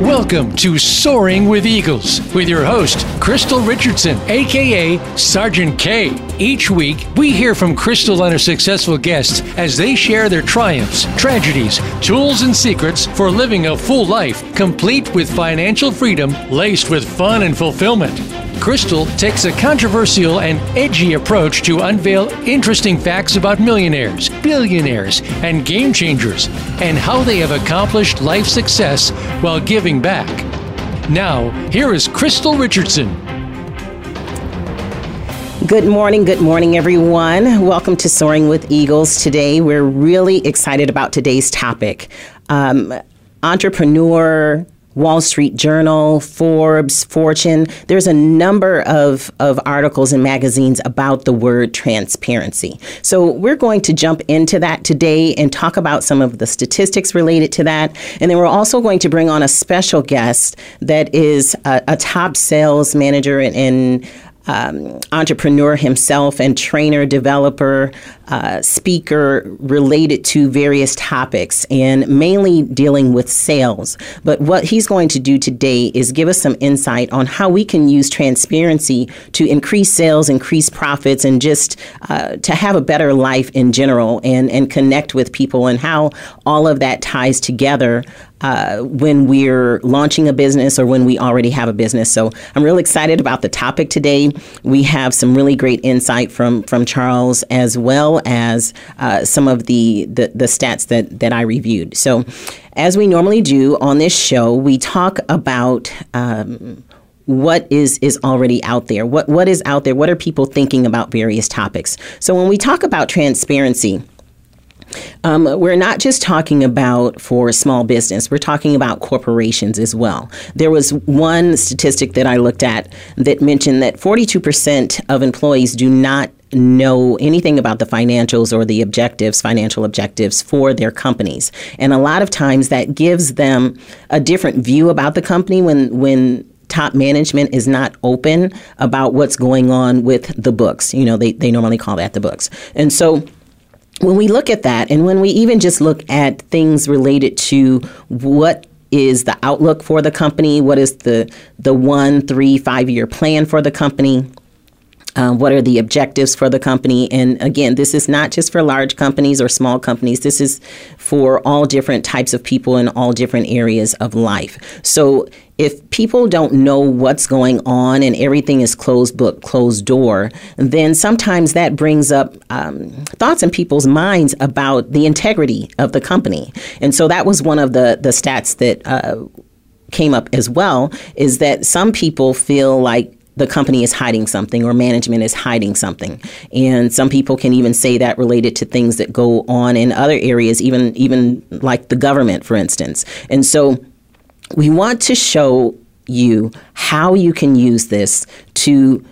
Welcome to Soaring with Eagles with your host, Krystylle Richardson, aka Sergeant K. Each week, we hear from Krystylle and her successful guests as they share their triumphs, tragedies, tools, and secrets for living a full life, complete with financial freedom, laced with fun and fulfillment. Krystylle takes a controversial and edgy approach to unveil interesting facts about millionaires, billionaires, and game changers, and how they have accomplished life success while giving back. Now, here is Krystylle Richardson. Good morning, good morning, everyone. Welcome to Soaring with Eagles. Today, we're really excited about today's topic. Um, entrepreneur, Wall Street Journal, Forbes, Fortune. There's a number of, of articles and magazines about the word transparency. So we're going to jump into that today and talk about some of the statistics related to that. And then we're also going to bring on a special guest that is a, a top sales manager and, in um, entrepreneur himself and trainer, developer, uh, speaker related to various topics and mainly dealing with sales. But what he's going to do today is give us some insight on how we can use transparency to increase sales, increase profits, and just uh, to have a better life in general and, and connect with people and how all of that ties together uh, when we're launching a business or when we already have a business. So I'm really excited about the topic today. We have some really great insight from from Charles as well as uh, some of the, the the stats that that I reviewed. So as we normally do on this show, we talk about. Um, what is is already out there what what is out there what are people thinking about various topics so when we talk about transparency um, we're not just talking about for small business, we're talking about corporations as well. There was one statistic that I looked at that mentioned that 42% of employees do not know anything about the financials or the objectives, financial objectives for their companies. And a lot of times that gives them a different view about the company when when top management is not open about what's going on with the books. You know, they, they normally call that the books. And so when we look at that, and when we even just look at things related to what is the outlook for the company, what is the the one, three, five year plan for the company, um, what are the objectives for the company? And again, this is not just for large companies or small companies. This is for all different types of people in all different areas of life. So if people don't know what's going on and everything is closed book, closed door, then sometimes that brings up um, thoughts in people's minds about the integrity of the company. And so that was one of the the stats that. Uh, came up as well is that some people feel like the company is hiding something or management is hiding something. And some people can even say that related to things that go on in other areas, even even like the government, for instance. And so we want to show you how you can use this to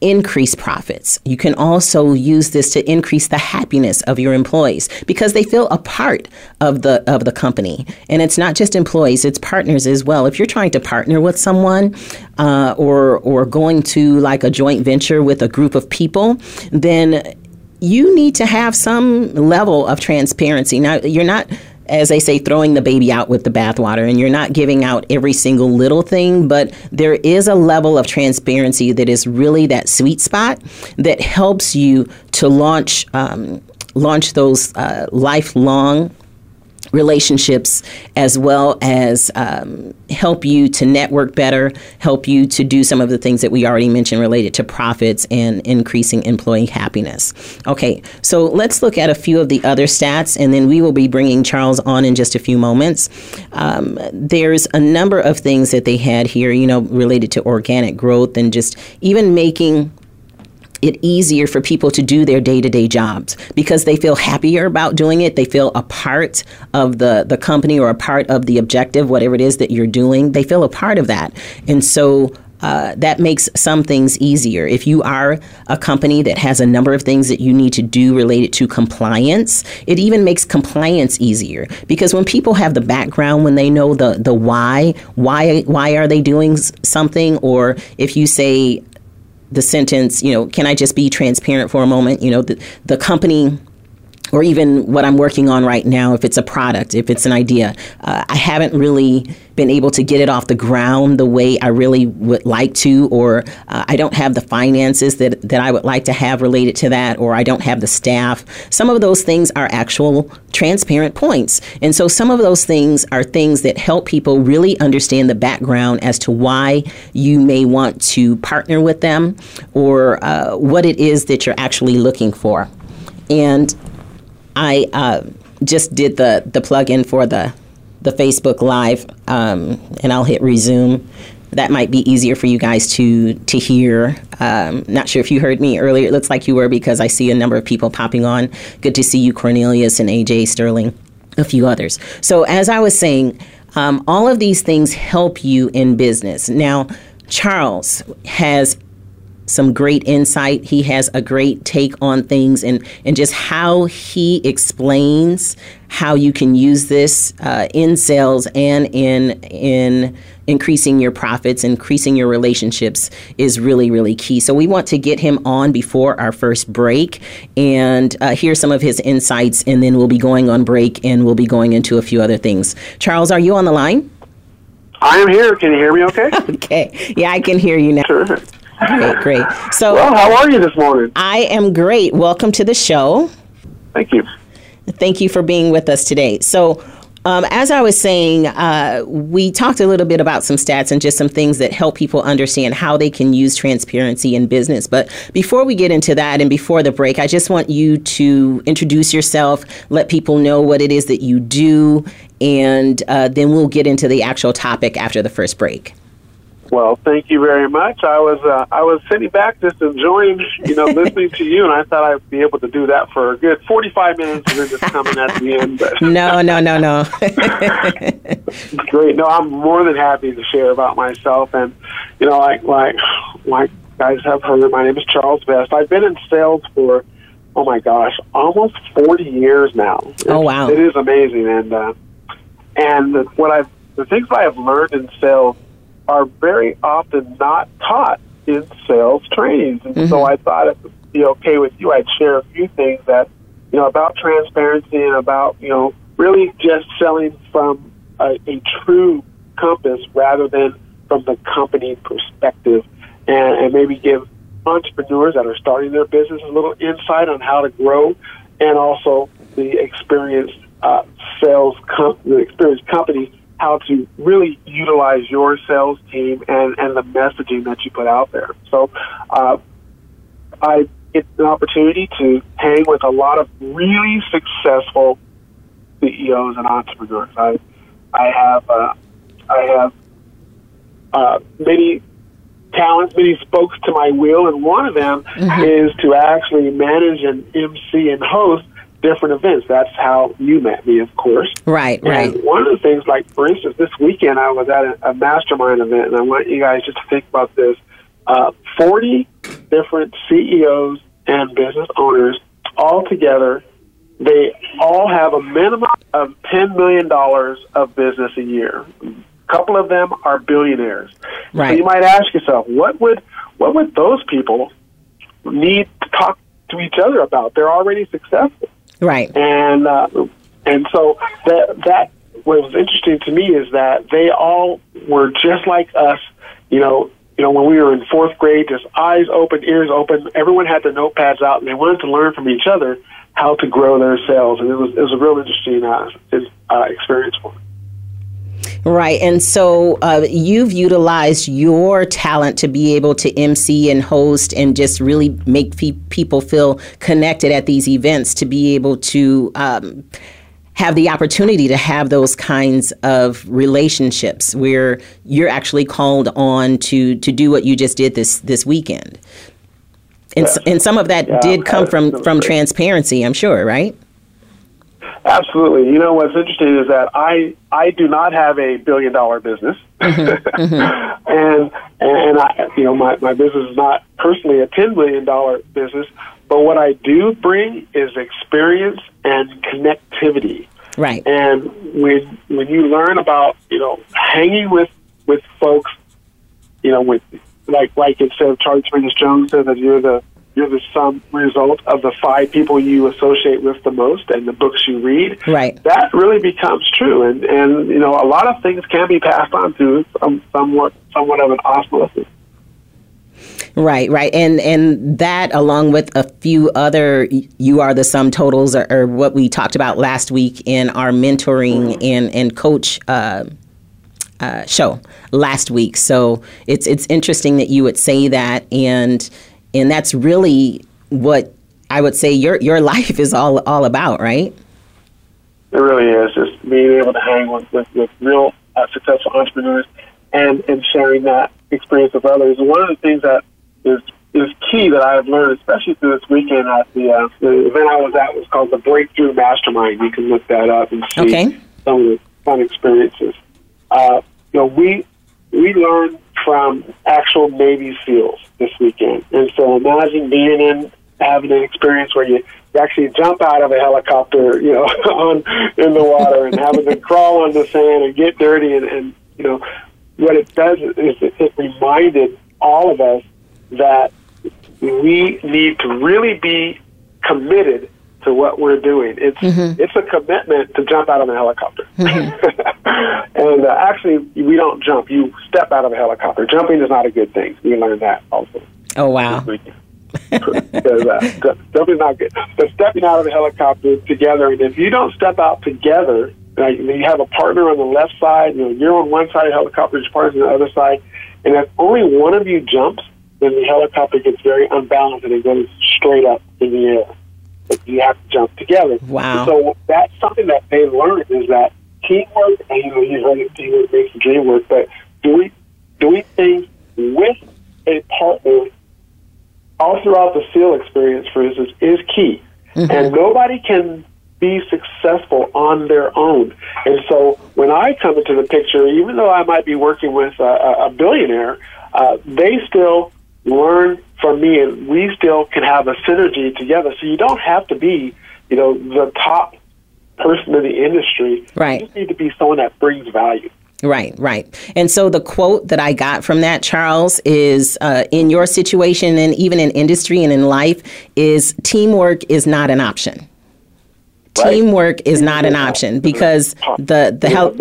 increase profits. You can also use this to increase the happiness of your employees because they feel a part of the of the company. And it's not just employees, it's partners as well. If you're trying to partner with someone uh, or or going to like a joint venture with a group of people, then you need to have some level of transparency. Now, you're not as they say, throwing the baby out with the bathwater, and you're not giving out every single little thing, but there is a level of transparency that is really that sweet spot that helps you to launch um, launch those uh, lifelong relationships as well as um, help you to network better, help you to do some of the things that we already mentioned related to profits and increasing employee happiness. Okay, so let's look at a few of the other stats and then we will be bringing Charles on in just a few moments. Um, there's a number of things that they had here, you know, related to organic growth and just even making it easier for people to do their day-to-day jobs. Because they feel happier about doing it they feel a part of the the company or a part of the objective whatever it is that you're doing they feel a part of that. And so uh, that makes some things easier. If you are a company that has a number of things that you need to do related to compliance, it even makes compliance easier. Because when people have the background, when they know the the why, why why are they doing something, or if you say the sentence, you know, can I just be transparent for a moment? You know, the, the company or even what I'm working on right now, if it's a product, if it's an idea. Uh, I haven't really been able to get it off the ground the way I really would like to, or uh, I don't have the finances that, that I would like to have related to that, or I don't have the staff. Some of those things are actual transparent points. And so some of those things are things that help people really understand the background as to why you may want to partner with them or uh, what it is that you're actually looking for. And I uh, just did the the plug-in for the the Facebook Live, um, and I'll hit resume. That might be easier for you guys to to hear. Um, not sure if you heard me earlier. It looks like you were because I see a number of people popping on. Good to see you, Cornelius and AJ Sterling, a few others. So as I was saying, um, all of these things help you in business. Now, Charles has some great insight. He has a great take on things and, and just how he explains how you can use this uh, in sales and in in increasing your profits, increasing your relationships is really, really key. So we want to get him on before our first break and uh, hear some of his insights, and then we'll be going on break and we'll be going into a few other things. Charles, are you on the line? I am here. Can you hear me okay? okay. Yeah, I can hear you now. Terrific. Great, great. So, well, how are you this morning? I am great. Welcome to the show. Thank you. Thank you for being with us today. So, um, as I was saying, uh, we talked a little bit about some stats and just some things that help people understand how they can use transparency in business. But before we get into that and before the break, I just want you to introduce yourself, let people know what it is that you do, and uh, then we'll get into the actual topic after the first break. Well, thank you very much. I was uh, I was sitting back just enjoying, you know, listening to you, and I thought I'd be able to do that for a good forty five minutes, and then just coming at the end. But no, no, no, no. Great. No, I'm more than happy to share about myself, and you know, like like like guys have heard, my name is Charles Best. I've been in sales for oh my gosh, almost forty years now. It's, oh wow, it is amazing, and uh, and what I've the things I have learned in sales are very often not taught in sales trainings. And mm-hmm. so I thought it would be okay with you. I'd share a few things that, you know, about transparency and about, you know, really just selling from a, a true compass rather than from the company perspective and, and maybe give entrepreneurs that are starting their business a little insight on how to grow and also the experienced uh, sales, com- the experienced company how to really utilize your sales team and, and the messaging that you put out there. So uh, I get an opportunity to hang with a lot of really successful CEOs and entrepreneurs. I I have uh, I have uh, many talents, many spokes to my wheel, and one of them mm-hmm. is to actually manage and MC and host different events. That's how you met me, of course. Right, and right. One of the things, like for instance, this weekend I was at a, a mastermind event, and I want you guys just to think about this: uh, forty different CEOs and business owners all together. They all have a minimum of ten million dollars of business a year. A couple of them are billionaires. Right. So you might ask yourself, what would what would those people need to talk to each other about? They're already successful. Right. And uh, and so that that what was interesting to me is that they all were just like us. You know, you know, when we were in fourth grade, just eyes open, ears open. Everyone had their notepads out, and they wanted to learn from each other how to grow their sales. And it was it was a real interesting uh, uh, experience for me. Right. And so uh, you've utilized your talent to be able to MC and host and just really make fe- people feel connected at these events to be able to. Um, have the opportunity to have those kinds of relationships where you're actually called on to to do what you just did this this weekend. And, yes. and some of that yeah, did come from from transparency, I'm sure, right? Absolutely. You know what's interesting is that I I do not have a billion dollar business, mm-hmm. mm-hmm. and and I you know my my business is not personally a ten million dollar business, but what I do bring is experience and connectivity. Right. And when when you learn about you know hanging with with folks, you know with like like it said Charlie Tremendous Jones said that you're the you're the sum result of the five people you associate with the most and the books you read. Right. That really becomes true, and and you know a lot of things can be passed on through some, somewhat somewhat of an osmosis. Right, right, and and that along with a few other, you are the sum totals, or, or what we talked about last week in our mentoring mm-hmm. and and coach. Uh, uh, show last week, so it's it's interesting that you would say that, and and that's really what I would say your your life is all all about, right? It really is just being able to hang with with, with real uh, successful entrepreneurs and and sharing that experience with others. One of the things that is is key that I've learned, especially through this weekend at the uh, the event I was at was called the Breakthrough Mastermind. You can look that up and see okay. some of the fun experiences. Uh, you know, we we learned from actual Navy SEALs this weekend, and so imagine being in having an experience where you you actually jump out of a helicopter, you know, on in the water and having to crawl on the sand and get dirty and, and you know what it does is it, it reminded all of us that we need to really be committed to what we're doing. It's mm-hmm. it's a commitment to jump out of a helicopter. Mm-hmm. and uh, actually, we don't jump. You step out of a helicopter. Jumping is not a good thing. We learned that also. Oh wow. because uh, jumping is not good. But stepping out of a helicopter together, and if you don't step out together, like you have a partner on the left side, you know, you're on one side of the helicopter, your partner's on the other side, and if only one of you jumps, then the helicopter gets very unbalanced and it goes straight up in the air. But you have to jump together. Wow. So that's something that they learned is that teamwork, and you know, you heard it, teamwork makes the dream work, but doing, doing things with a partner all throughout the SEAL experience, for instance, is key. Mm-hmm. And nobody can be successful on their own. And so when I come into the picture, even though I might be working with a, a billionaire, uh, they still learn from me, and we still can have a synergy together. So you don't have to be, you know, the top person in the industry. Right. You just need to be someone that brings value. Right, right. And so the quote that I got from that, Charles, is uh, in your situation and even in industry and in life, is teamwork is not an option. Right. Teamwork is not an option because the the help.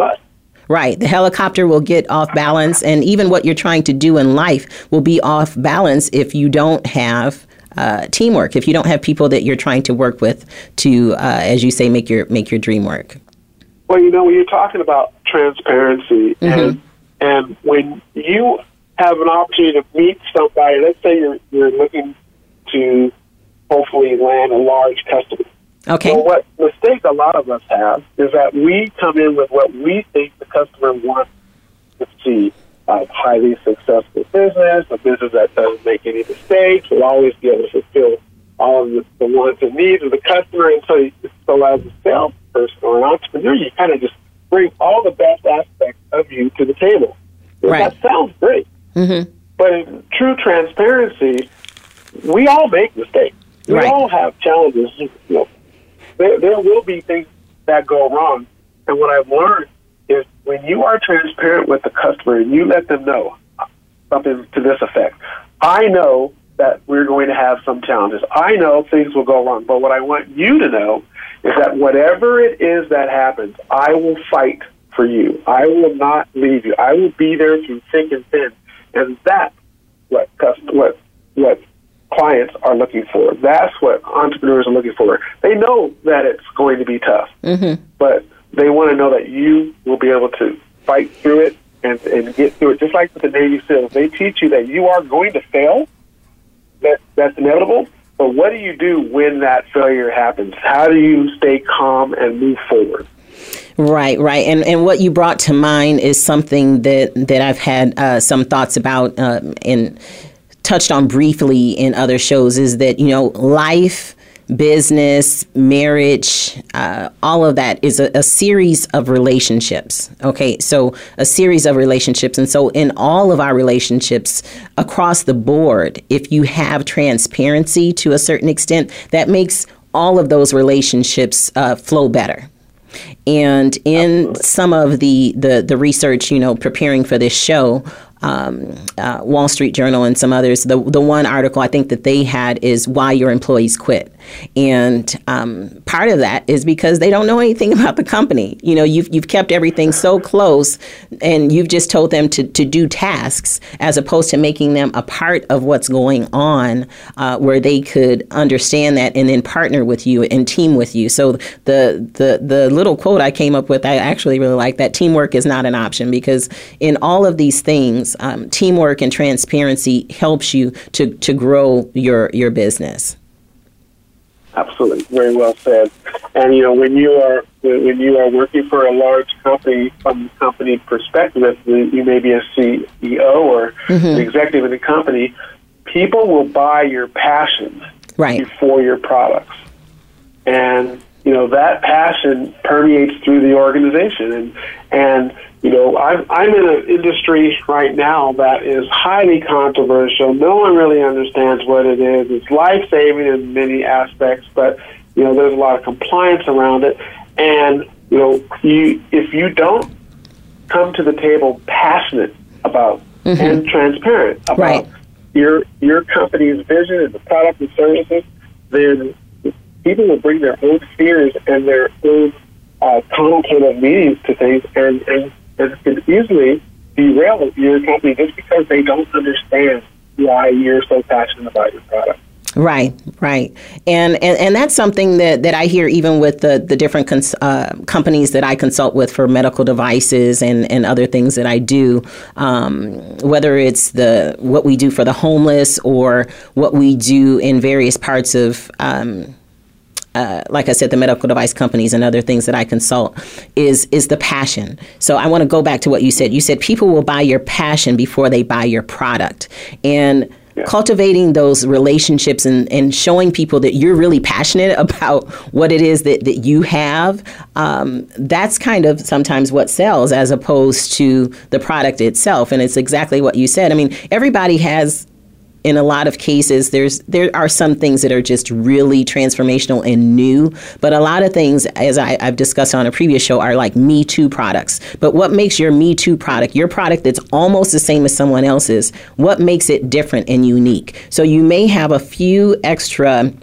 Right. The helicopter will get off balance, and even what you're trying to do in life will be off balance if you don't have uh, teamwork. If you don't have people that you're trying to work with to, uh, as you say, make your make your dream work. Well, you know, when you're talking about transparency, mm-hmm. and and when you have an opportunity to meet somebody, let's say you're you're looking to hopefully land a large customer Okay. So what mistake a lot of us have is that we come in with what we think the customer wants to see. A highly successful business, a business that doesn't make any mistakes, will always be able to fulfill all of the, the wants and needs of the customer. And so, so as a salesperson or an entrepreneur, you kind of just bring all the best aspects of you to the table. Right. That sounds great. Mm-hmm. But in true transparency, we all make mistakes. We right. all have challenges. You know, there, there will be things that go wrong. And what I've learned is when you are transparent with the customer and you let them know something to this effect, I know that we're going to have some challenges. I know things will go wrong. But what I want you to know is that whatever it is that happens, I will fight for you. I will not leave you. I will be there through thick and thin. And that's what what what clients are looking for. That's what entrepreneurs are looking for. They know that it's going to be tough, mm-hmm. but they want to know that you will be able to fight through it and, and get through it. Just like with the Navy SEALs, they teach you that you are going to fail. That that's inevitable. But what do you do when that failure happens? How do you stay calm and move forward? Right, right, and and what you brought to mind is something that that I've had uh, some thoughts about uh, in touched on briefly in other shows is that, you know, life, business, marriage, uh, all of that is a, a, series of relationships. Okay, so a series of relationships. And so, in all of our relationships across the board, if you have transparency to a certain extent, that makes all of those relationships uh, flow better. And in Absolutely. some of the, the, the research, you know, preparing for this show, um, uh, Wall Street Journal and some others. The the one article I think that they had is why your employees quit, and um, part of that is because they don't know anything about the company. You know, you've you've kept everything so close, and you've just told them to to do tasks as opposed to making them a part of what's going on, uh, where they could understand that and then partner with you and team with you. So the the the little quote I came up with, I actually really like that. Teamwork is not an option because in all of these things, um, teamwork and transparency helps you to to grow your your business. Absolutely, very well said. And you know, when you are when you are working for a large company, from the company perspective, you may be a CEO or mm-hmm. an executive in the company. People will buy your passion right. before your products, and you know that passion permeates through the organization. And and you know, I'm, I'm in an industry right now that is highly controversial. No one really understands what it is. It's life saving in many aspects, but you know, there's a lot of compliance around it. And you know, you if you don't come to the table passionate about mm-hmm. and transparent about right. your your company's vision and the product and services, then people will bring their own fears and their own uh, meanings to things, and, and that can easily derail your company just because they don't understand why you're so passionate about your product. Right, right, and, and and that's something that, that I hear even with the the different cons- uh, companies that I consult with for medical devices and, and other things that I do, um, whether it's the what we do for the homeless or what we do in various parts of. Um, uh, like I said, the medical device companies and other things that I consult is is the passion. So I want to go back to what you said. You said people will buy your passion before they buy your product, and yeah. cultivating those relationships and, and showing people that you're really passionate about what it is that, that you have, um, that's kind of sometimes what sells as opposed to the product itself. And it's exactly what you said. I mean, everybody has in a lot of cases there's there are some things that are just really transformational and new but a lot of things as I, have discussed on a previous show are like me too products. But what makes your me too product your product that's almost the same as someone else's what makes it different and unique? So you may have a few extra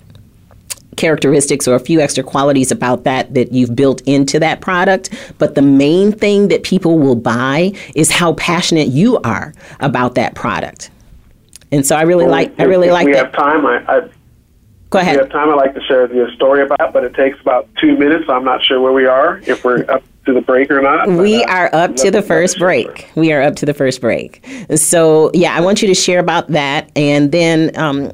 characteristics or a few extra qualities about that that you've built into that product but the main thing that people will buy is how passionate you are about that product and so I really well, like I really if like we that. have time. I, I Go ahead. If we have time, I'd like to share the story about, but it takes about two minutes. I'm not sure where we are, if we're up to the break or not. We uh, are up to the first break. We are up to the first break. So, yeah, I want you to share about that. And then um,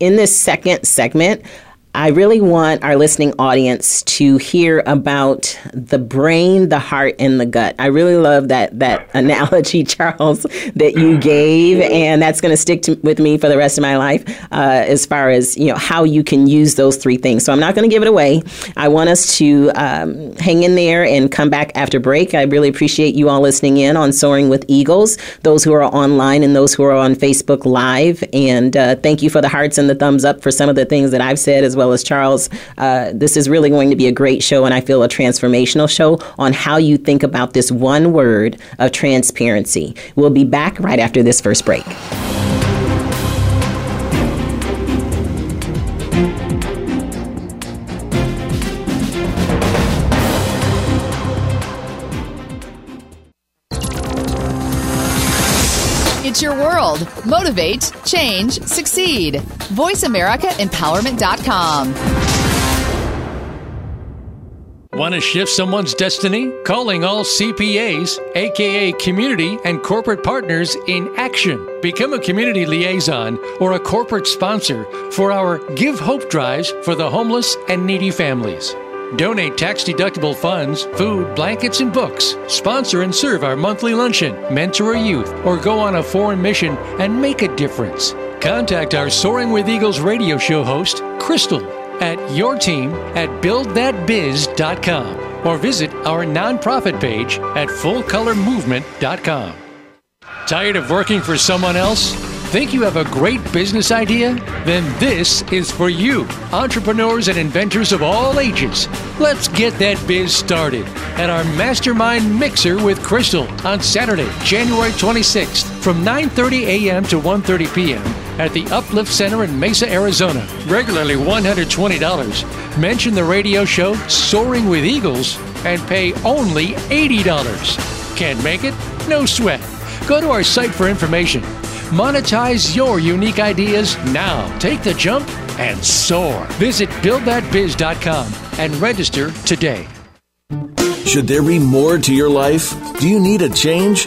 in this second segment, I really want our listening audience to hear about the brain, the heart, and the gut. I really love that that analogy, Charles, that you gave, and that's going to stick with me for the rest of my life. Uh, as far as you know, how you can use those three things. So I'm not going to give it away. I want us to um, hang in there and come back after break. I really appreciate you all listening in on Soaring with Eagles. Those who are online and those who are on Facebook Live, and uh, thank you for the hearts and the thumbs up for some of the things that I've said as well as Charles. Uh, this is really going to be a great show, and I feel a transformational show on how you think about this one word of transparency. We'll be back right after this first break. Motivate, change, succeed. VoiceAmericaEmpowerment.com. Want to shift someone's destiny? Calling all CPAs, aka community and corporate partners, in action. Become a community liaison or a corporate sponsor for our Give Hope drives for the homeless and needy families. Donate tax deductible funds, food, blankets, and books. Sponsor and serve our monthly luncheon, mentor a youth, or go on a foreign mission and make a difference. Contact our Soaring with Eagles radio show host, Krystylle, at your team at buildthatbiz.com or visit our nonprofit page at fullcolormovement.com. Tired of working for someone else? Think you have a great business idea? Then this is for you, entrepreneurs and inventors of all ages. Let's get that biz started at our Mastermind Mixer with Krystylle on Saturday, January 26th from 9:30 a.m. to 1:30 p.m. at the Uplift Center in Mesa, Arizona. Regularly $120. Mention the radio show Soaring with Eagles and pay only $80. Can't make it? No sweat. Go to our site for information. Monetize your unique ideas now. Take the jump and soar. Visit buildthatbiz.com and register today. Should there be more to your life? Do you need a change?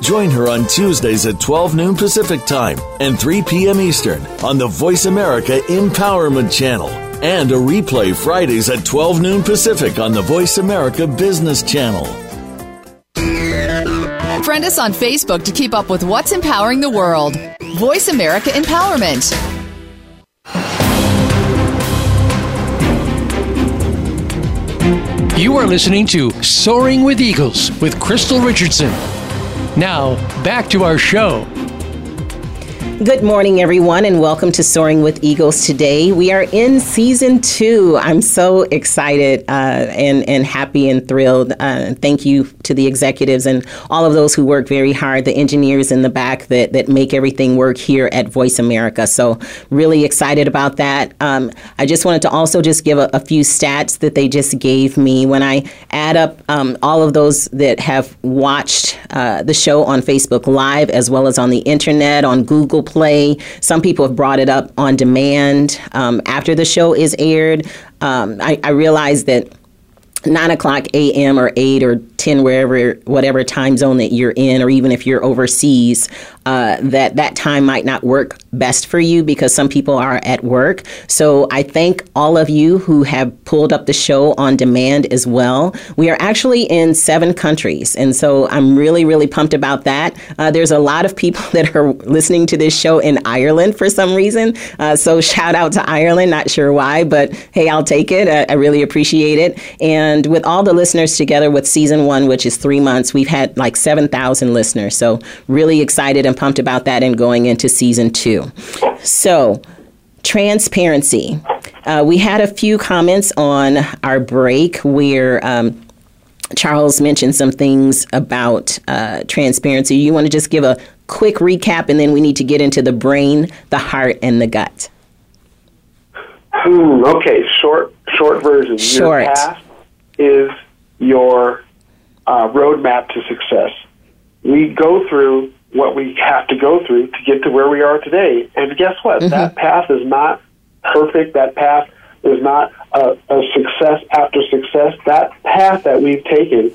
Join her on Tuesdays at 12 noon Pacific Time and 3 p.m. Eastern on the Voice America Empowerment Channel and a replay Fridays at 12 noon Pacific on the Voice America Business Channel. Friend us on Facebook to keep up with what's empowering the world. Voice America Empowerment. You are listening to Soaring with Eagles with Krystylle Richardson. Now, back to our show. Good morning, everyone, and welcome to Soaring with Eagles today. We are in season two. I'm so excited uh, and, and happy and thrilled. Uh, thank you to the executives and all of those who work very hard, the engineers in the back that, that make everything work here at Voice America. So, really excited about that. Um, I just wanted to also just give a, a, few stats that they just gave me. When I add up um, all of those that have watched uh, the show on Facebook Live as well as on the internet, on Google play. Some people have brought it up on demand um, after the show is aired. Um, I, I realize that 9 o'clock a.m. or 8 or 10 wherever whatever time zone that you're in or even if you're overseas uh, that that time might not work best for you because some people are at work. So i thank all of you who have pulled up the show on demand as well. We are actually in seven countries and so i'm really really pumped about that. Uh, there's a lot of people that are listening to this show in ireland for some reason. Uh, so shout out to ireland not sure why but hey i'll take it. I, I really appreciate it. And with all the listeners together with season one, which is three months, we've had like 7,000 listeners. So, really excited and pumped about that and going into season two. So, transparency. Uh, we had a few comments on our break where um, Charles mentioned some things about uh, transparency. You want to just give a quick recap and then we need to get into the brain, the heart, and the gut. Hmm, okay, short short version. Short. Your past is your uh, roadmap to success. We go through what we have to go through to get to where we are today. And guess what? Mm-hmm. That path is not perfect. That path is not a, a success after success. That path that we've taken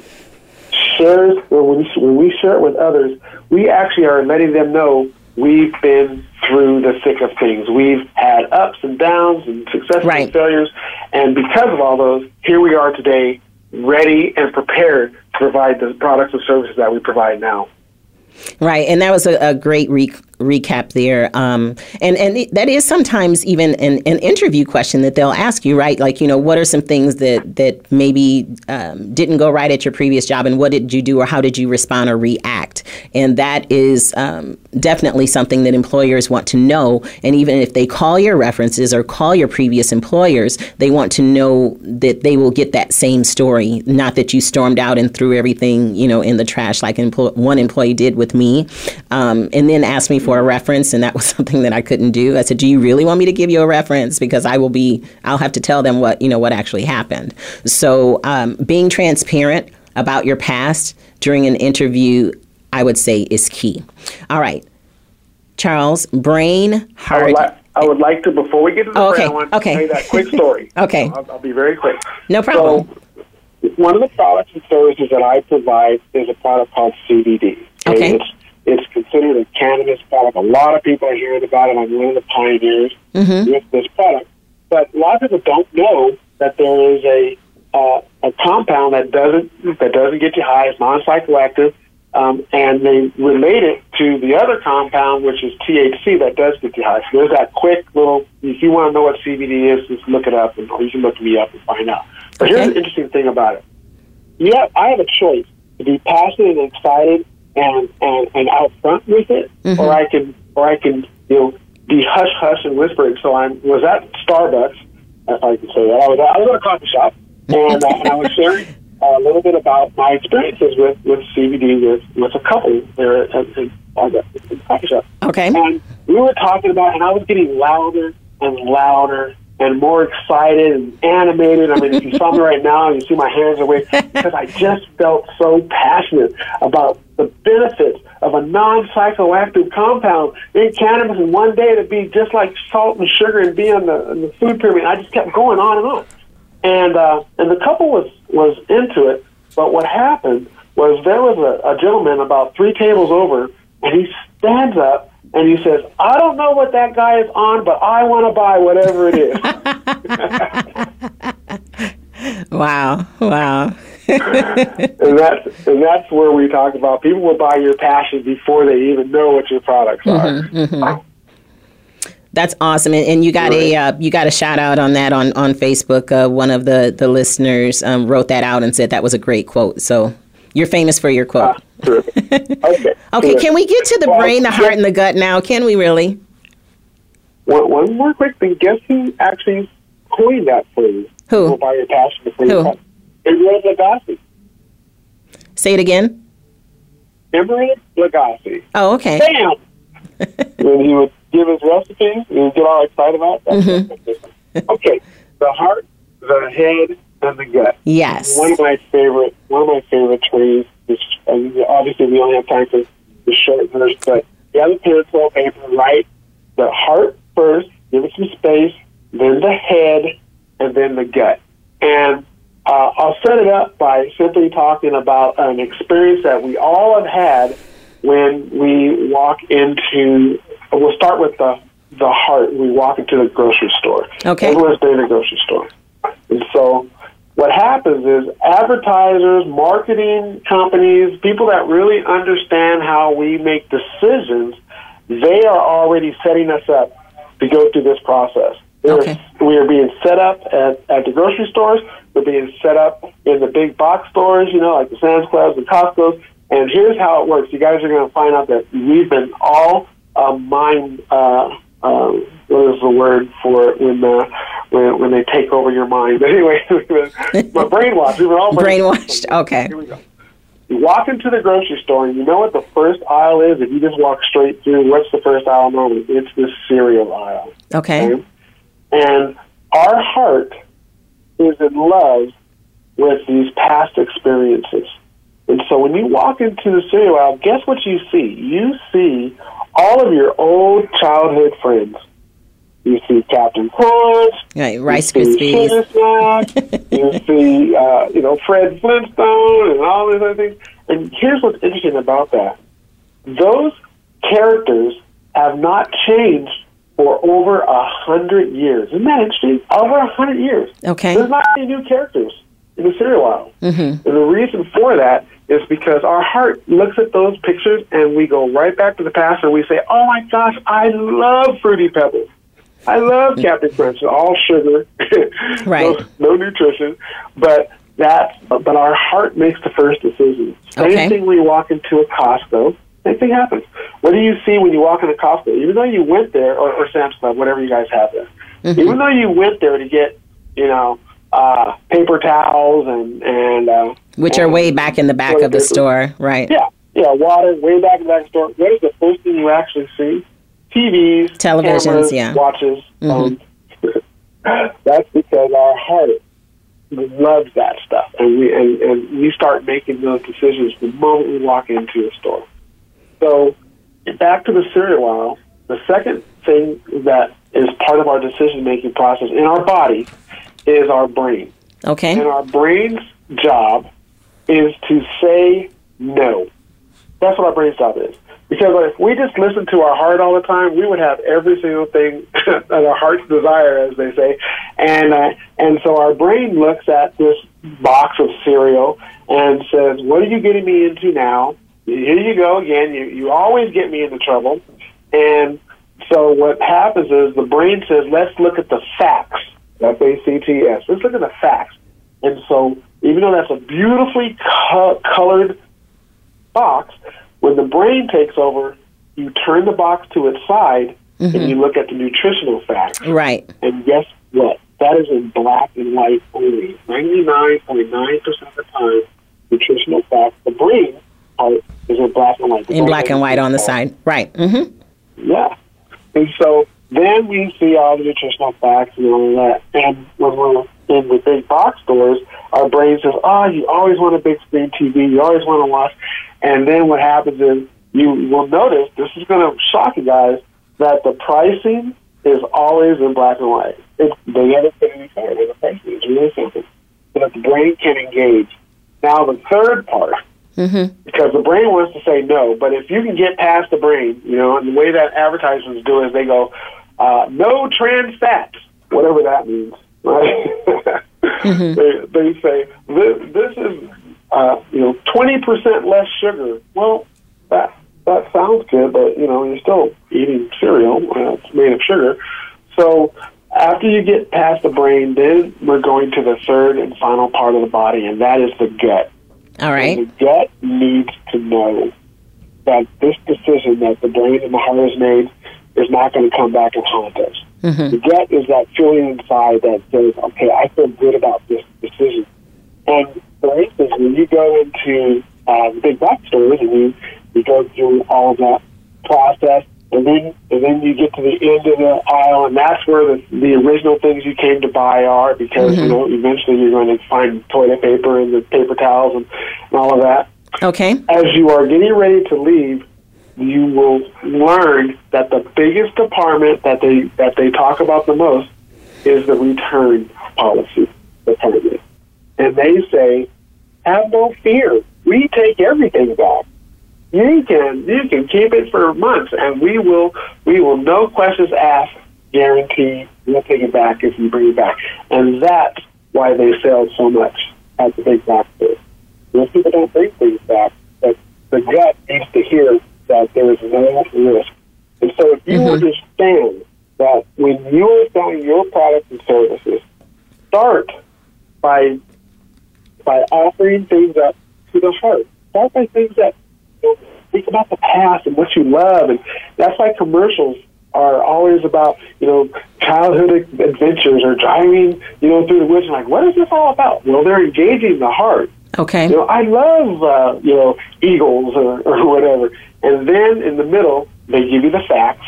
shares when we, when we share it with others, we actually are letting them know we've been through the thick of things. We've had ups and downs and successes right. and failures, and because of all those, here we are today, ready and prepared to provide the products and services that we provide now. Right, and that was a, a great re- recap there. Um, and and that is sometimes even an, an, interview question that they'll ask you, right? Like, you know, what are some things that that maybe um, didn't go right at your previous job, and what did you do, or how did you respond or react? And that is um, definitely something that employers want to know. And even if they call your references or call your previous employers, they want to know that they will get that same story, not that you stormed out and threw everything, you know, in the trash like one employee did with me, um, and then asked me for a reference, and that was something that I couldn't do. I said, "Do you really want me to give you a reference? Because I will be, I'll have to tell them what you know what actually happened." So, um, being transparent about your past during an interview, I would say, is key. All right, Charles, brain, heart. I would, li- I would like to, before we get to the oh, okay. brain, I want okay. tell you that quick story. okay. I'll, I'll, be very quick. No problem. So, one of the products and services that I provide is a product called CBD. Okay. It's it's considered a cannabis product. A lot of people are hearing about it. I'm one of the pioneers mm-hmm. with this product. But a lot of people don't know that there is a uh, a compound that doesn't that doesn't get you high. It's non psychoactive. um, and they relate it to the other compound, which is THC, that does get you high. So there's that quick little. If you want to know what CBD is, just look it up, and, or you can look me up and find out. But here's Okay. the interesting thing about it. Yeah, I have a choice to be passionate and excited and and, and out front with it, or I can or I can you know be hush hush and whispering. So I was at Starbucks, if I can say that. I was I was at a coffee shop, and, uh, and I was sharing a little bit about my experiences with with CBD with with a couple there at, at, at Starbucks, at the coffee shop. Okay. And we were talking about, and I was getting louder and louder and more excited and animated. I mean, if you saw me right now and you see my hands are waving, because I just felt so passionate about the benefits of a non-psychoactive compound in cannabis, and one day to be just like salt and sugar and be on the, on the food pyramid. I just kept going on and on, and uh, and the couple was was into it. But what happened was there was a, a gentleman about three tables over, and he stands up and he says, "I don't know what that guy is on, but I want to buy whatever it is." Wow. Wow. And that's and that's where we talk about people will buy your passion before they even know what your products are. That's awesome, and, and you got a uh, you got a shout out on that on on Facebook. Uh, one of the the listeners um, wrote that out and said that was a great quote. So you're famous for your quote. Terrific. Okay. Okay, can we get to the Well, brain, the heart, and the gut now? Can we really? One, one more quick thing. Guess who actually coined that phrase? Who? People buy your passion before Who? Emeril Lagasse. Say it again. Emeril Lagasse. Oh, okay. Bam! when he would give his recipes, he would get all excited about that. Mm-hmm. okay, the heart, the head, and the gut. Yes. One of my favorite, one of my favorite trees. Is, and obviously, we only have time for the short verse, but have a pencil, paper, write the heart first, give it some space, then the head, and then the gut. And uh, I'll set it up by simply talking about an experience that we all have had when we walk into. We'll start with the the heart. We walk into the grocery store. Okay. Everyone's been in a grocery store, and so what happens is advertisers, marketing companies, people that really understand how we make decisions, they are already setting us up to go through this process. We are- Okay. We are being set up at, at the grocery stores. We're being set up in the big box stores, you know, like the Sam's Clubs and Costco's. And here's how it works. You guys are going to find out that we've been all uh, mind. Uh, uh, what is the word for it when uh, when when they take over your mind? But anyway, but brainwashed. We've been all Brainwashed. Okay. Here we go. You walk into the grocery store and you know what the first aisle is. If you just walk straight through, what's the first aisle normally? It's the cereal aisle. Okay. Okay? And our heart is in love with these past experiences. And so when you walk into the cereal aisle, guess what you see? You see all of your old childhood friends. You see Captain Crunch. Right. Rice Krispies. You see, uh, you know, Fred Flintstone and all these other things. And here's what's interesting about that. Those characters have not changed for over a hundred years. Isn't that interesting? Over a hundred years. Okay. There's not any new characters in the cereal aisle. Mm-hmm. And the reason for that is because our heart looks at those pictures and we go right back to the past and we say, oh my gosh, I love Fruity Pebbles. I love Captain Crunch, all sugar, Right. no, no nutrition, but that's but our heart makes the first decision. Same Okay. thing you walk into a Costco. Same thing happens. What do you see when you walk into Costco? Even though you went there, or, or Sam's Club, whatever you guys have there, Mm-hmm. even though you went there to get, you know, uh, paper towels and and uh, Which are and- way back in the back of the store. Right. yeah, yeah, water way back in the back of the store. What is the first thing you actually see? TVs, Televisions, cameras, yeah. watches. phones. That's because our heart loves that stuff, and we and, and we start making those decisions the moment we walk into a store. So, back to the cereal aisle. The second thing that is part of our decision making process in our body is our brain. Okay. And our brain's job is to say no. That's what our brain's job is. Because if we just listen to our heart all the time, we would have every single thing that our heart's desire, as they say. And uh, and so our brain looks at this box of cereal and says, "What are you getting me into now? Here you go again. You you always get me into trouble, and so what happens is the brain says, let's look at the facts. F A C T S. Let's look at the facts. And so even though that's a beautifully co- colored box, when the brain takes over, you turn the box to its side mm-hmm. and you look at the nutritional facts. Right. And guess what? That is in black and white only. 99.9% of the time, nutritional facts, the brain part is in black and white. The in black and white on the side. Right. Mm-hmm. Yeah. And so then we see all the nutritional facts and all that. And when we're in the big box stores, our brain says, oh, you always want a big screen TV, you always want to watch. And then what happens is you will notice, this is going to shock you guys, that the pricing is always in black and white. It, they never put any color in the pricing. It's really simple. So that the brain can engage. Now, the third part, mm-hmm. because the brain wants to say no, but if you can get past the brain, you know, and the way that advertisements do is they go, uh, no trans fats, whatever that means, right? mm-hmm. they, they say, this, this is, uh, you know, 20% less sugar. Well, that that sounds good, but you know you're still eating cereal. Uh, it's made of sugar. So after you get past the brain, then we're going to the third and final part of the body, and that is the gut. All right. And the gut needs to know that this decision that the brain and the heart has made is not going to come back and haunt us. Mm-hmm. The gut is that feeling inside that says, okay, I feel good about this decision. And for instance, when you go into uh, big box stores and you you go through all of that process, and then and then you get to the end of the aisle, and that's where the, the original things you came to buy are, because mm-hmm. you know eventually you're going to find toilet paper and the paper towels and, and all of that. Okay. As you are getting ready to leave, you will learn that the biggest department that they that they talk about the most is the return policy department, and they say, "Have no fear, we take everything back." You can you can keep it for months, and we will we will no questions asked guarantee we'll take it back if you bring it back, and that's why they sell so much at the big box stores. Most people don't bring things back, but the gut needs to hear that there is no risk. And so, if you mm-hmm. understand that when you are selling your products and services, start by by offering things up to the heart. Start by things that think about the past and what you love, and that's why commercials are always about you know childhood adventures or driving you know through the woods. Like, what is this all about? Well, they're engaging the heart. Okay. You know, I love uh, you know eagles or, or whatever, and then in the middle they give you the facts,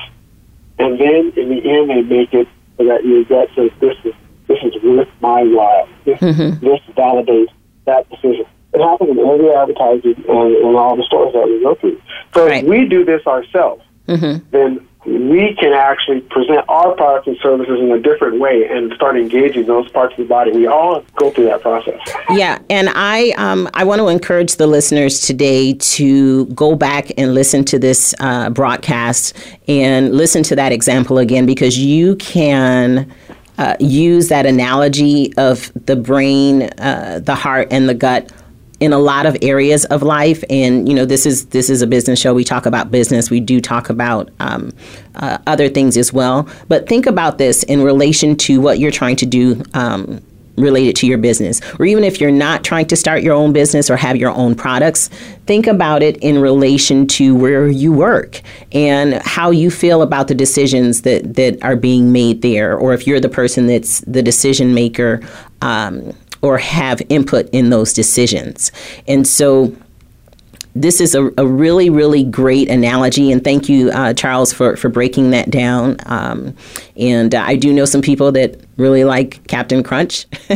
and then in the end they make it so that your gut says this is this is worth my while. This mm-hmm. this validates that decision. It happens in every advertising and in all the stores that we go through. So right. if we do this ourselves, mm-hmm. then we can actually present our products and services in a different way and start engaging those parts of the body. We all go through that process. Yeah, and I um, I want to encourage the listeners today to go back and listen to this uh, broadcast and listen to that example again because you can. Uh, use that analogy of the brain, uh, the heart, and the gut in a lot of areas of life. And you know this is this is a business show. We talk about business. We do talk about um, uh, other things as well. But think about this in relation to what you're trying to do um, related to your business. Or even if you're not trying to start your own business or have your own products think about it in relation to where you work and how you feel about the decisions that that are being made there. Or if you're the person that's the decision maker um, or have input in those decisions. And so this is a, a really, really great analogy, and thank you, uh, Charles, for, for breaking that down. Um, and uh, I do know some people that really like Captain Crunch,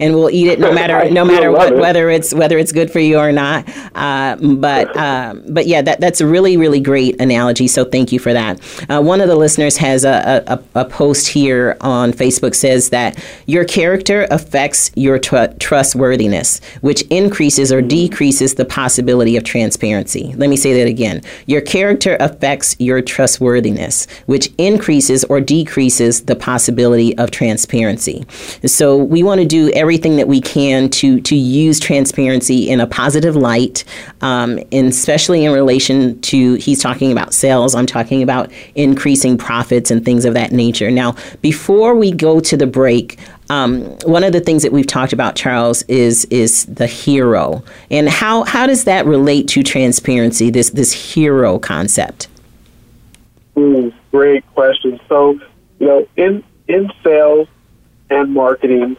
and we'll eat it no matter no matter what, it. whether it's whether it's good for you or not. Uh, but um, but yeah, that that's a really really great analogy. So thank you for that. Uh, one of the listeners has a, a, a, post here on Facebook says that your character affects your tr- trustworthiness, which increases or decreases the possibility of transparency. Let me say that again. Your character affects your trustworthiness, which increases or decreases the possibility of transparency transparency. So we want to do everything that we can to to use transparency in a positive light, um, and especially in relation to he's talking about sales. I'm talking about increasing profits and things of that nature. Now, before we go to the break. Um, one of the things that we've talked about, Charles, is is the hero, and how how does that relate to transparency? This this hero concept. Ooh, great question. So, you know, in in sales and marketing,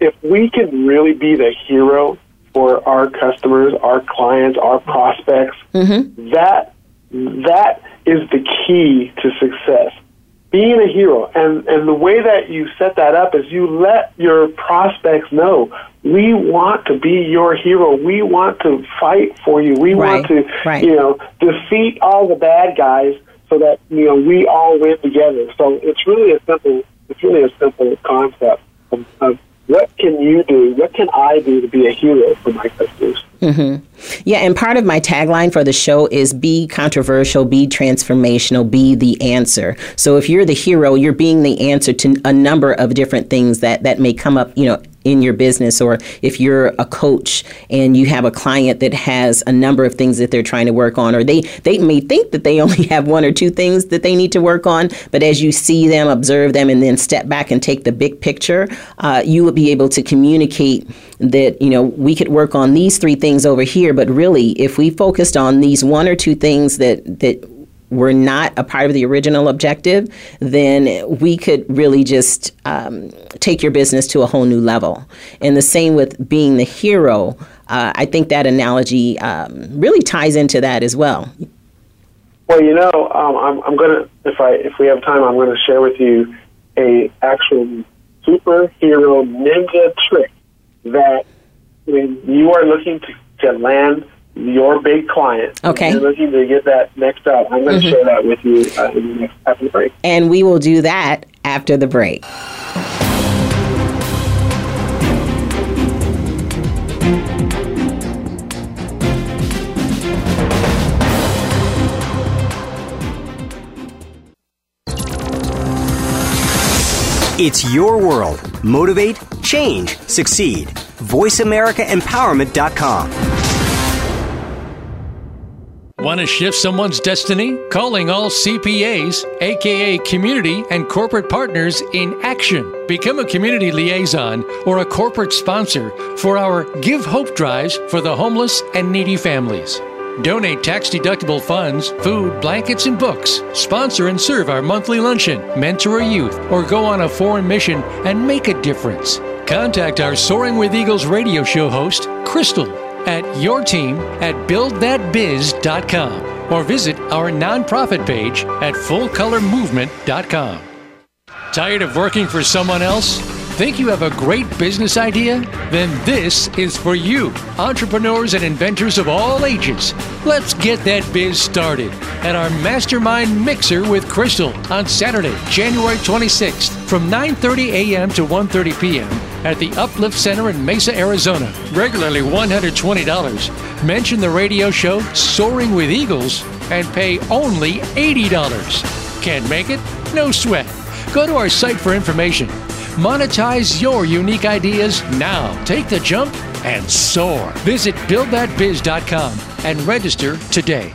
if we can really be the hero for our customers, our clients, our prospects, mm-hmm. that that is the key to success. Being a hero, and and the way that you set that up is you let your prospects know we want to be your hero. We want to fight for you. We right, want to, right. you know, defeat all the bad guys so that you know we all win together. So it's really a simple it's really a simple concept of, of what can you do? What can I do to be a hero for my customers? Mm-hmm. Yeah, and part of my tagline for the show is be controversial, be transformational, be the answer. So if you're the hero, you're being the answer to a number of different things that that may come up, you know, in your business or if you're a coach and you have a client that has a number of things that they're trying to work on or they they may think that they only have one or two things that they need to work on but as you see them observe them and then step back and take the big picture uh, you will be able to communicate that you know we could work on these three things over here but really if we focused on these one or two things that that were not a part of the original objective, then we could really just um, take your business to a whole new level. And the same with being the hero. Uh, I think that analogy um, really ties into that as well. Well, you know, um, I'm, I'm gonna if I if we have time, I'm going to share with you a actual superhero ninja trick that when you are looking to, to land your big client. Okay. You're looking to get that next up. I'm going to mm-hmm. share that with you uh, in the next, after the break. And we will do that after the break. It's your world. Motivate, change, succeed. VoiceAmericaEmpowerment.com. Want to shift someone's destiny? Calling all CPAs, aka community and corporate partners in action. Become a community liaison or a corporate sponsor for our Give Hope drives for the homeless and needy families. Donate tax deductible funds, food, blankets, and books. Sponsor and serve our monthly luncheon, mentor a youth, or go on a foreign mission and make a difference. Contact our Soaring with Eagles radio show host, Krystylle, at your team at buildthatbiz.com or visit our nonprofit page at fullcolormovement.com. Tired of working for someone else? Think you have a great business idea? Then this is for you, entrepreneurs and inventors of all ages. Let's get that biz started at our Mastermind Mixer with Krystylle on Saturday, January 26th from 9:30 a.m. to 1:30 p.m. at the Uplift Center in Mesa, Arizona. Regularly $120. Mention the radio show Soaring with Eagles and pay only $80. Can't make it? No sweat. Go to our site for information Monetize your unique ideas now. Take the jump and soar. Visit buildthatbiz.com and register today.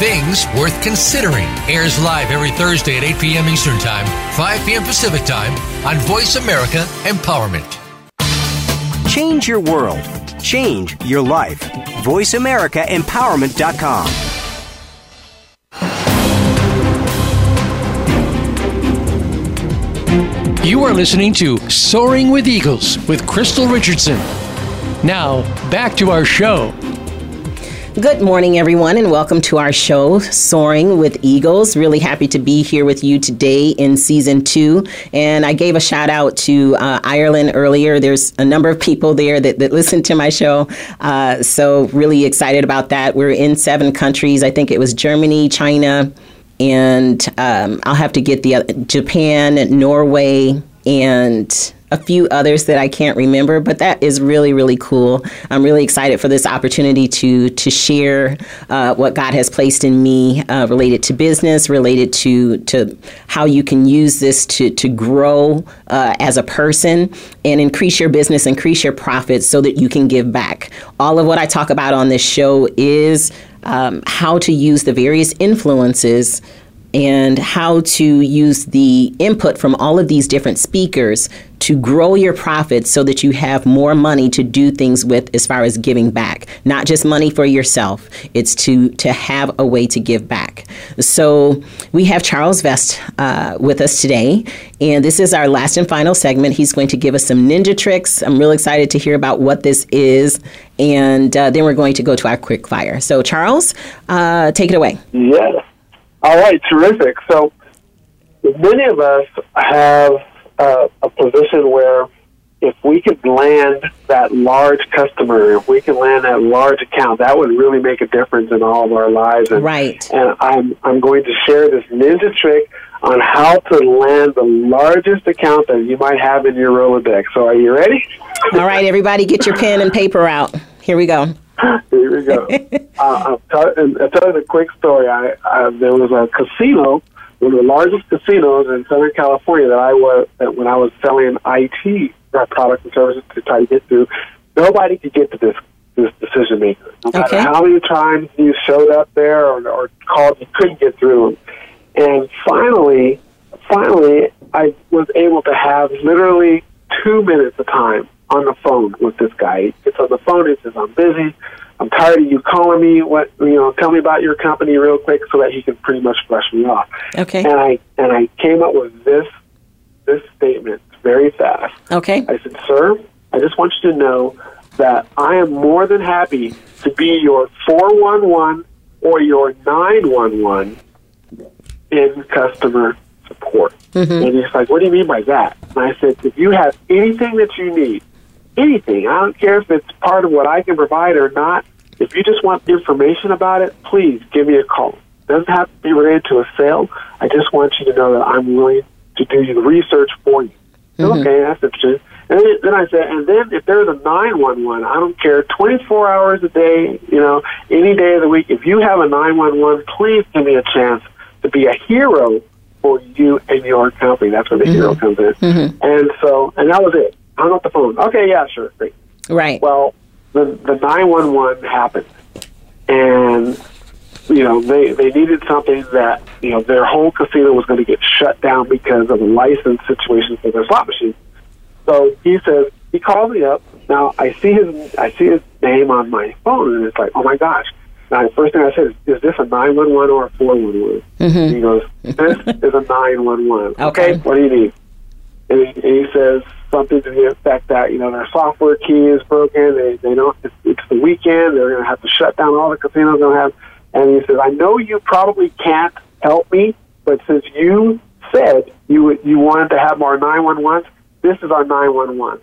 Things Worth Considering airs live every Thursday at 8 p.m. Eastern Time, 5 p.m. Pacific Time on Voice America Empowerment. Change your world. Change your life. VoiceAmericaEmpowerment.com. You are listening to Soaring with Eagles with Krystylle Richardson. Now, back to our show. Good morning, everyone, and welcome to our show, Soaring with Eagles. Really happy to be here with you today in season two. And I gave a shout out to uh, Ireland earlier. There's a number of people there that, that listen to my show. Uh, so, really excited about that. We're in seven countries. I think it was Germany, China, and um, I'll have to get the uh, Japan, Norway, and a few others that I can't remember, but that is really, really cool. I'm really excited for this opportunity to to share uh, what God has placed in me uh, related to business, related to to how you can use this to to grow uh, as a person and increase your business, increase your profits, so that you can give back. All of what I talk about on this show is um, how to use the various influences and how to use the input from all of these different speakers to grow your profits so that you have more money to do things with as far as giving back. Not just money for yourself it's to to have a way to give back. So we have charles vest uh, with us today and this is our last and final segment. He's going to give us some ninja tricks. I'm really excited to hear about what this is and uh, then we're going to go to our quick fire. So charles uh, take it away. Yes. All right, terrific. So many of us have uh, a position where if we could land that large customer, if we can land that large account, that would really make a difference in all of our lives. And, Right. And I'm I'm going to share this ninja trick on how to land the largest account that you might have in your Rolodex. So are you ready? all right everybody get your pen and paper out here we go Here we go. uh, I'll, tell, and I'll tell you a quick story. I, I there was a casino, one of the largest casinos in Southern California that I was that when I was selling IT uh, products and services to try to get to. Nobody could get to this this decision maker. No matter Okay. how many times you showed up there or, or called, you couldn't get through. And finally, finally, I was able to have literally two minutes of time on the phone with this guy. He gets on the phone and says, "I'm busy. I'm tired of you calling me. What you know? Tell me about your company real quick, so that he can pretty much brush me off." okay And I and I came up with this this statement very fast. okay I said, Sir, I just want you to know that I am more than happy to be your 411 or your 911 in customer support. Mm-hmm. And he's like, What do you mean by that? And I said, If you have anything that you need, anything, I don't care if it's part of what I can provide or not, if you just want information about it, please give me a call. It doesn't have to be related to a sale. I just want you to know that I'm willing to do the research for you. Mm-hmm. Okay, that's interesting. And then, I said, and then if there's a 911, I don't care, 24 hours a day, you know, any day of the week, if you have a 911, please give me a chance to be a hero for you and your company. That's where the mm-hmm. hero comes in. Mm-hmm. And so, and that was it. Hung up the phone. Okay, yeah, sure, great. right Well, the the 911 happened, and you know they they needed something that you know their whole casino was going to get shut down because of a license situation for their slot machine. So he says he calls me up. Now I see his I see his name on my phone, and it's like, oh my gosh. Now the first thing I said is, is this a 911 or a 411? And mm-hmm. He goes, this is a 911. Okay. What do you need? and he, and he says something to the effect that you know their software key is broken. They they don't. It's, it's the weekend. They're going to have to shut down all the casinos. Don't have. And he says, I know you probably can't help me, but since you said you you wanted to have more 911s, this is our 911.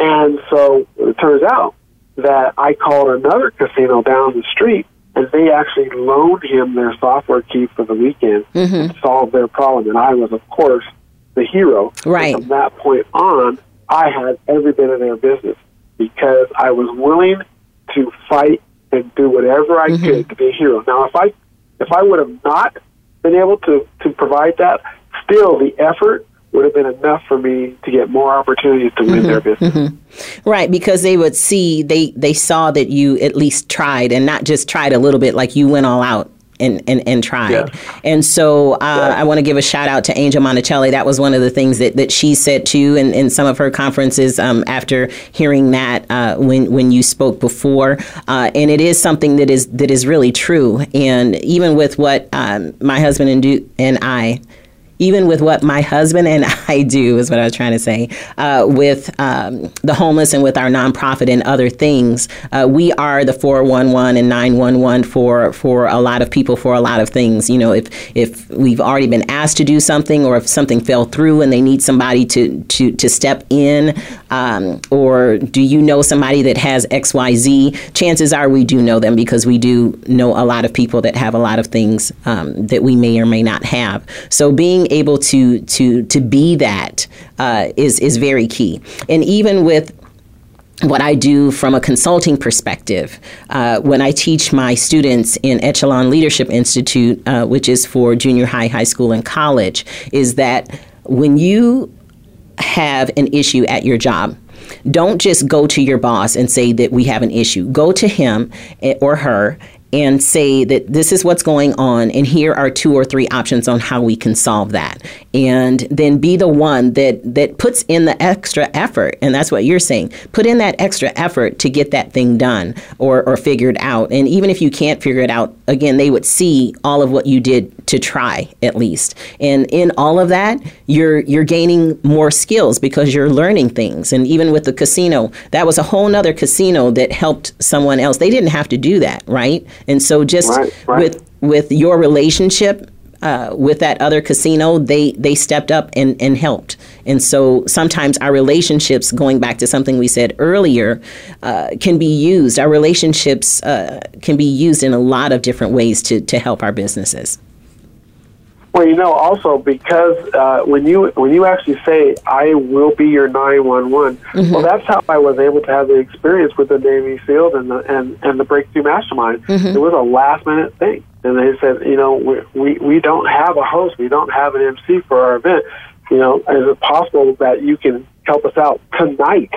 And so it turns out that I called another casino down the street, and they actually loaned him their software key for the weekend mm-hmm. and solved their problem. And I was, of course, the hero. Right. And from that point on, I had every bit of their business because I was willing to fight and do whatever I mm-hmm. could to be a hero. Now, if I if I would have not been able to to provide that, still the effort would have been enough for me to get more opportunities to win mm-hmm. their business. Mm-hmm. Right, because they would see they they saw that you at least tried and not just tried a little bit, like you went all out and and, and tried. Yeah. And so uh, I want to give a shout out to Angel Monticelli. That was one of the things that, that she said too in, in some of her conferences um, after hearing that uh, when when you spoke before. Uh, and it is something that is that is really true. And even with what um, my husband and do and I even with what my husband and I do, is what I was trying to say, uh, with um, the homeless and with our nonprofit and other things, uh, we are the 411 and 911 for for a lot of people for a lot of things. You know, if if we've already been asked to do something, or if something fell through and they need somebody to to to step in, um, or do you know somebody that has X Y Z? Chances are we do know them because we do know a lot of people that have a lot of things um, that we may or may not have. So being able to to to be that uh, is is very key. And even with what I do from a consulting perspective, uh, when I teach my students in Echelon Leadership Institute, uh, which is for junior high, high school, and college, is that when you have an issue at your job, don't just go to your boss and say that we have an issue. Go to him eh, or her and say that this is what's going on and here are two or three options on how we can solve that. And then be the one that that puts in the extra effort and that's what you're saying. Put in that extra effort to get that thing done or or figured out. And even if you can't figure it out again they would see all of what you did to try at least. And in all of that you're you're gaining more skills because you're learning things. And even with the casino that was a whole nother casino that helped someone else. They didn't have to do that right and so just right, right. with with your relationship uh, with that other casino, they they stepped up and, and helped. And so sometimes our relationships, going back to something we said earlier, uh, can be used. Our relationships uh, can be used in a lot of different ways to, to help our businesses. Well, you know, also because uh, when you when you actually say "I will be your 911," mm-hmm. well, that's how I was able to have the experience with the Navy SEALs and the and, and the Breakthrough Mastermind. Mm-hmm. It was a last minute thing, and they said, you know, we, we we don't have a host, we don't have an MC for our event. You know, is it possible that you can help us out tonight?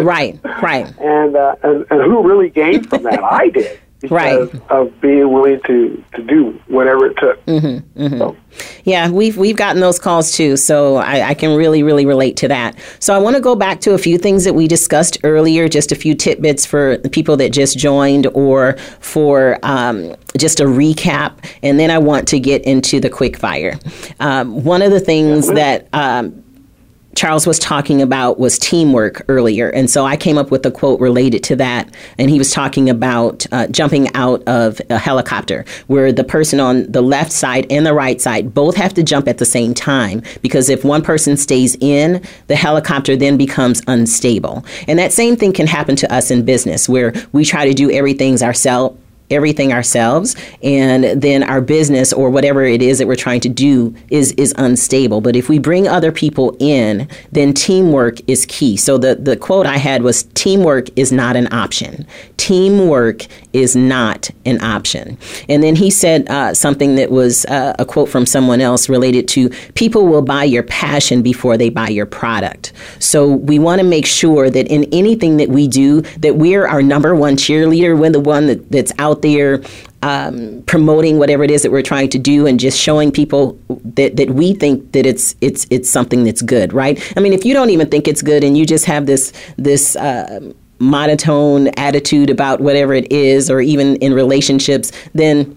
right, right. and, uh, and and who really gained from that? I did right. of being willing to, to do whatever it took. Mm-hmm, mm-hmm. So. Yeah, we've we've gotten those calls too, so I, I can really really relate to that. So I want to go back to a few things that we discussed earlier, just a few tidbits for the people that just joined, or for um, just a recap, and then I want to get into the quick fire. Um, one of the things that um, Charles was talking about was teamwork earlier. And so I came up with a quote related to that. And he was talking about uh, jumping out of a helicopter, where the person on the left side and the right side both have to jump at the same time. Because if one person stays in, the helicopter then becomes unstable. And that same thing can happen to us in business, where we try to do everything ourselves everything ourselves and then our business or whatever it is that we're trying to do is is unstable. But if we bring other people in then teamwork is key. So the the quote i had was teamwork is not an option. Teamwork is not an option. And then he said uh, something that was uh, a quote from someone else related to people will buy your passion before they buy your product. So we want to make sure that in anything that we do that we're our number one cheerleader. We're the one that, that's out out there um, promoting whatever it is that we're trying to do and just showing people that, that we think that it's it's it's something that's good, right? I mean, if you don't even think it's good and you just have this this uh, monotone attitude about whatever it is, or even in relationships, then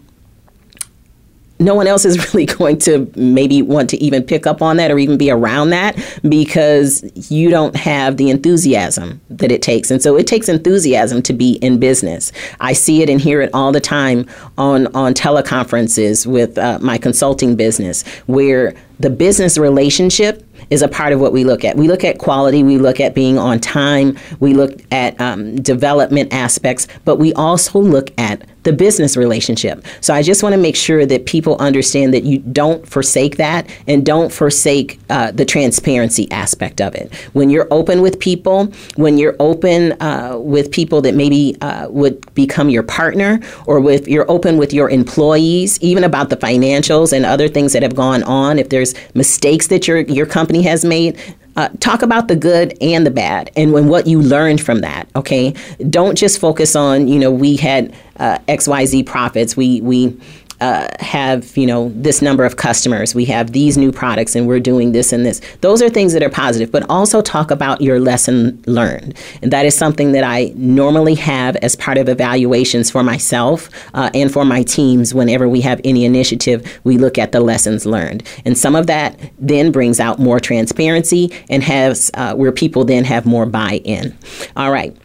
no one else is really going to maybe want to even pick up on that or even be around that because you don't have the enthusiasm that it takes. And so it takes enthusiasm to be in business. I see it and hear it all the time on, on teleconferences with uh, my consulting business where the business relationship is a part of what we look at. We look at quality, we look at being on time, we look at um, development aspects, but we also look at the business relationship. So I just want to make sure that people understand that you don't forsake that and don't forsake uh, the transparency aspect of it. When you're open with people, when you're open uh, with people that maybe uh, would become your partner, or with you're open with your employees, even about the financials and other things that have gone on. If there's mistakes that your your company has made, uh, talk about the good and the bad and when what you learned from that okay? Don't just focus on you know we had uh, xyz profits. We we uh, have you know this number of customers. We have these new products and we're doing this and this. Those are things that are positive but also talk about your lesson learned. And that is something that i normally have as part of evaluations for myself uh, and for my teams whenever we have any initiative we look at the lessons learned. And some of that then brings out more transparency and has uh, where people then have more buy-in. All right.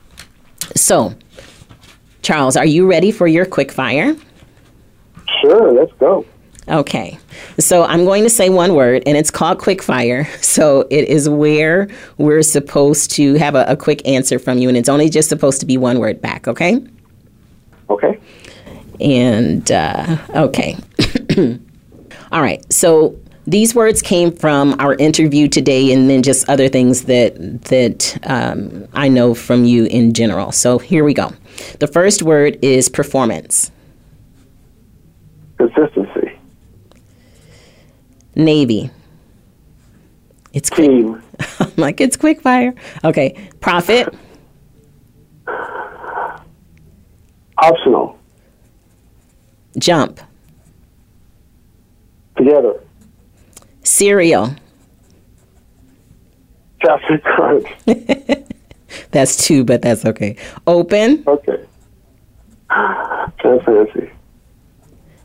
So charles are you ready for your quick fire Sure, let's go. Okay. So I'm going to say one word, and it's called quickfire. So it is where we're supposed to have a, a quick answer from you, and it's only just supposed to be one word back, okay? Okay. And, uh, okay. All right. So these words came from our interview today, and then just other things that that um, I know from you in general. So here we go. The first word is performance. Consistency. Navy. It's quick. Team. I'm like it's quick fire. Okay. Profit. Optional. Jump. Together. Cereal. Captain Crunch. That's two, but that's okay. Open. Okay. Transparency.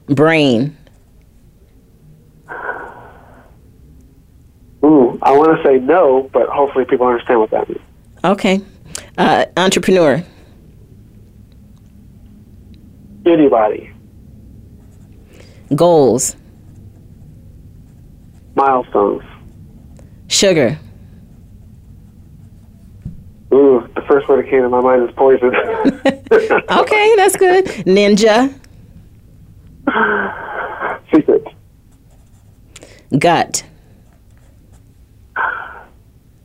Brain. Ooh, I want to say no, but hopefully people understand what that means. Okay. Uh, entrepreneur. Anybody. Goals. Milestones. Sugar. Ooh, the first word that came to my mind is poison. Okay, that's good. Ninja. Secret. Gut.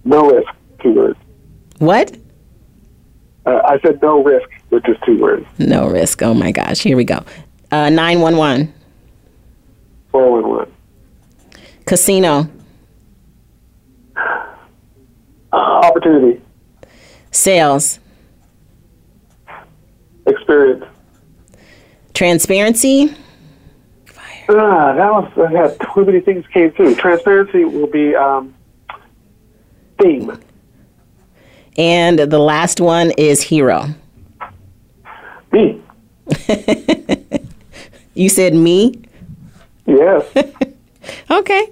No risk. Two words. What? Uh, I said no risk, which is two words. No risk. Oh my gosh. Here we go. Uh, 911. 411. Casino. Uh, opportunity. Sales. Experience. Transparency. Ah, that was, I had too many things came through. Transparency will be um, theme. And the last one is hero. Me. You said me? Yes. Okay.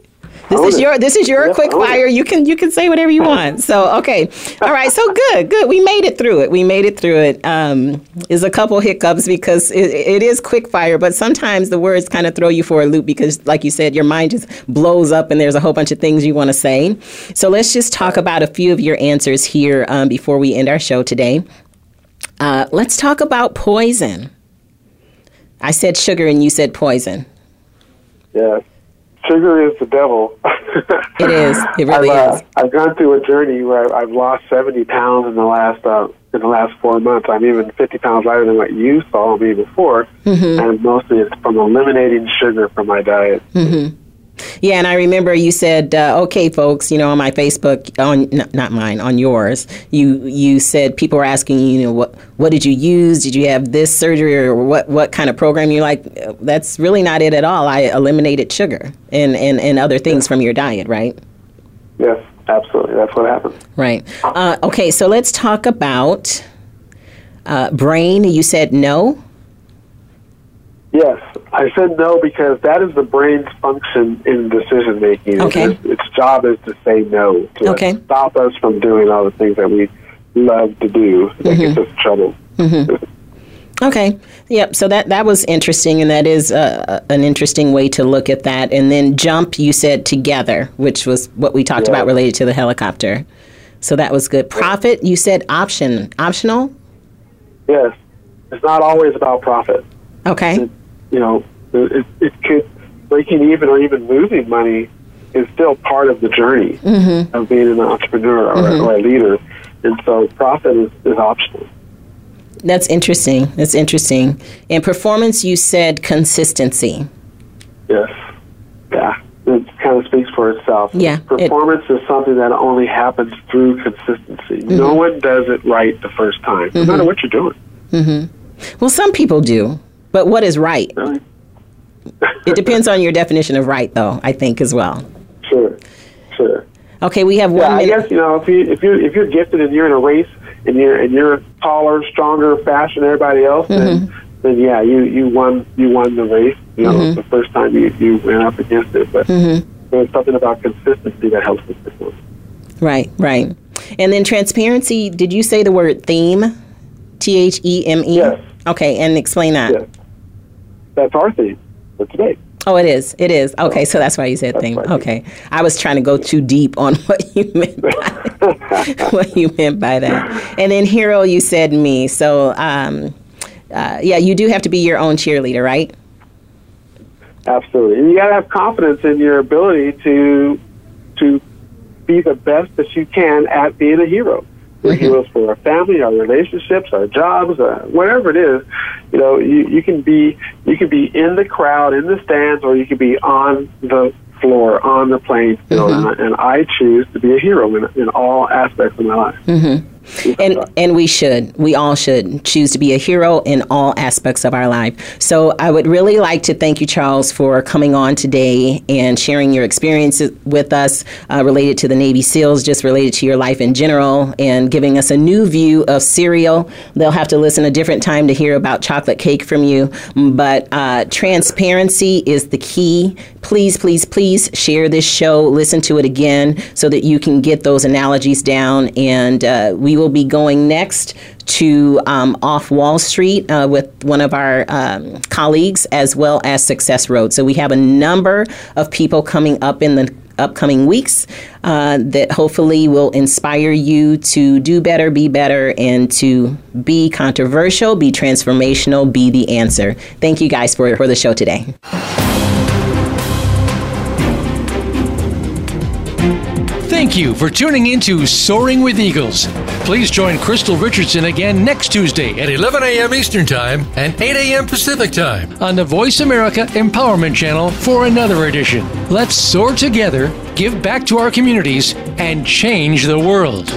This is your this is your Yes, quick fire. You can you can say whatever you want. So okay, all right. So good, good. We made it through it. We made it through it. Um, is a couple hiccups because it, it is quick fire, but sometimes the words kind of throw you for a loop because, like you said, your mind just blows up and there's a whole bunch of things you want to say. So let's just talk about a few of your answers here um, before we end our show today. Uh, let's talk about poison. I said sugar and you said poison. yes. Sugar is the devil. It is. It really I've, uh, is. I've gone through a journey where I've, I've lost 70 pounds in the last uh, in the last four months. I'm even 50 pounds lighter than what you saw me before, Mm-hmm. and mostly it's from eliminating sugar from my diet. Yeah, and I remember you said, uh, "Okay, folks, you know, on my Facebook, on n- not mine, on yours, you you said people were asking you, you know, what what did you use? Did you have this surgery or what what kind of program? You're like, "Uh, that's really not it at all. I eliminated sugar and and and other things from your diet, right? Yes, absolutely. That's what happened. Right. Uh, okay, so let's talk about uh, brain. You said no. Yes, I said no because that is the brain's function in decision making. Okay. Its, its job is to say no to Okay. stop us from doing all the things that we love to do that gets Mm-hmm. us in trouble. Okay. Yep. So that that was interesting, and that is uh, an interesting way to look at that. And then jump, you said together, which was what we talked Yeah. about related to the helicopter. So that was good. Profit, you said option, optional. Yes, it's not always about profit. Okay. You know, it, it could breaking even or even losing money is still part of the journey Mm-hmm. of being an entrepreneur or, or a leader, and so profit is, is optional. That's interesting. That's interesting. In performance, you said consistency. Yes. Yeah. It kind of speaks for itself. Yeah, Performance is something that only happens through consistency. Mm-hmm. No one does it right the first time, no matter what you're doing. Well, some people do, but what is right? Really. it depends on your definition of right, though. I think as well. Sure, sure. Okay, we have one Yeah, I minute. guess you know if you if you if you're gifted and you're in a race and you're and you're taller, stronger, faster than everybody else, then Mm-hmm. then yeah, you you won you won the race. You know, Mm-hmm. the first time you you went up against it, but there's something about consistency that helps with this one. Right, right. And then transparency. Did you say the word theme? T H E M E. Yes. Okay, and explain that. Yes. That's our theme for today. Oh, it is. It is. Okay, so that's why you said I Okay, I was trying to go too deep on what you meant by what you meant by that. And then hero, you said me. So, um, uh, yeah, you do have to be your own cheerleader, right? Absolutely. And you got to have confidence in your ability to to be the best that you can at being a hero. We're heroes for our family, our relationships, our jobs, uh, whatever it is. You know, you, you can be you can be in the crowd, in the stands, or you can be on the floor, on the playing field. And, and I choose to be a hero in, in all aspects of my life. Mm-hmm. And and we should. We all should choose to be a hero in all aspects of our life. So I would really like to thank you, Charles, for coming on today and sharing your experiences with us uh, related to the Navy SEALs, just related to your life in general, and giving us a new view of cereal. They'll have to listen a different time to hear about chocolate cake from you. But uh, transparency is the key. Please, please, please share this show. Listen to it again so that you can get those analogies down. And uh, we will be going next to um, Off Wall Street uh, with one of our um, colleagues, as well as Success Road. So we have a number of people coming up in the upcoming weeks uh, that hopefully will inspire you to do better, be better, and to be controversial, be transformational, be the answer. Thank you guys for, for the show today. Thank you for tuning in to Soaring with Eagles. Please join Krystylle Richardson again next Tuesday At 11 a.m. Eastern Time and 8 a.m. Pacific Time. on the Voice America Empowerment Channel for another edition. Let's soar together, give back to our communities, and change the world.